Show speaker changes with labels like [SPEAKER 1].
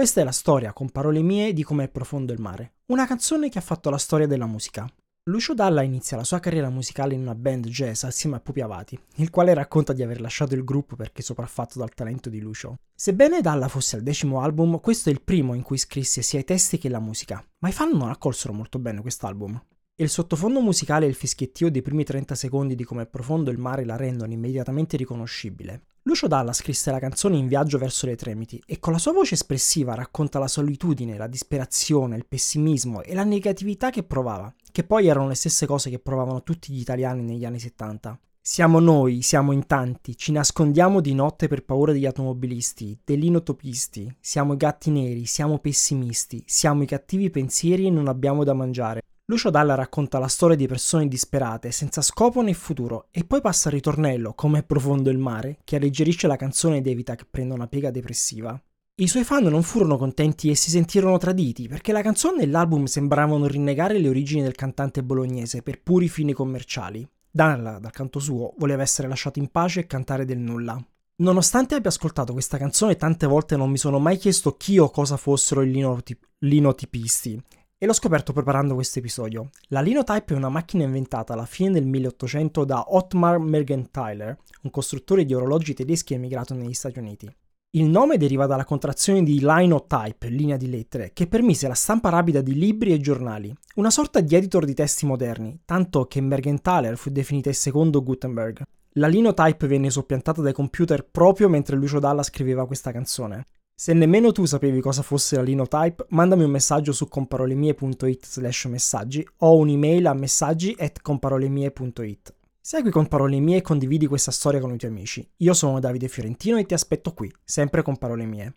[SPEAKER 1] Questa è la storia, con parole mie, di com'è profondo il mare. Una canzone che ha fatto la storia della musica. Lucio Dalla inizia la sua carriera musicale in una band jazz assieme a Pupi Avati, il quale racconta di aver lasciato il gruppo perché sopraffatto dal talento di Lucio. Sebbene Dalla fosse al decimo album, questo è il primo in cui scrisse sia i testi che la musica, ma i fan non accolsero molto bene quest'album. Il sottofondo musicale e il fischiettio dei primi 30 secondi di Come è profondo il mare la rendono immediatamente riconoscibile. Lucio Dalla scrisse la canzone in viaggio verso le Tremiti e con la sua voce espressiva racconta la solitudine, la disperazione, il pessimismo e la negatività che provava, che poi erano le stesse cose che provavano tutti gli italiani negli anni 70. Siamo noi, siamo in tanti, ci nascondiamo di notte per paura degli automobilisti, degli inotopisti, siamo i gatti neri, siamo pessimisti, siamo i cattivi pensieri e non abbiamo da mangiare. Lucio Dalla racconta la storia di persone disperate, senza scopo né futuro, e poi passa il ritornello, come è profondo il mare, che alleggerisce la canzone ed evita che prenda una piega depressiva. I suoi fan non furono contenti e si sentirono traditi, perché la canzone e l'album sembravano rinnegare le origini del cantante bolognese per puri fini commerciali. Dalla, dal canto suo, voleva essere lasciato in pace e cantare del nulla. Nonostante abbia ascoltato questa canzone tante volte non mi sono mai chiesto chi o cosa fossero i linotip- linotipisti e l'ho scoperto preparando questo episodio. La Linotype è una macchina inventata alla fine del 1800 da Ottmar Mergenthaler, un costruttore di orologi tedeschi emigrato negli Stati Uniti. Il nome deriva dalla contrazione di Linotype, linea di lettere, che permise la stampa rapida di libri e giornali, una sorta di editor di testi moderni, tanto che Mergenthaler fu definita il secondo Gutenberg. La Linotype venne soppiantata dai computer proprio mentre Lucio Dalla scriveva questa canzone. Se nemmeno tu sapevi cosa fosse la Linotype, mandami un messaggio su comparolemie.it slash messaggi o un'email a messaggi at comparolemie.it. Segui con parole mie e condividi questa storia con i tuoi amici. Io sono Davide Fiorentino e ti aspetto qui, sempre con parole mie.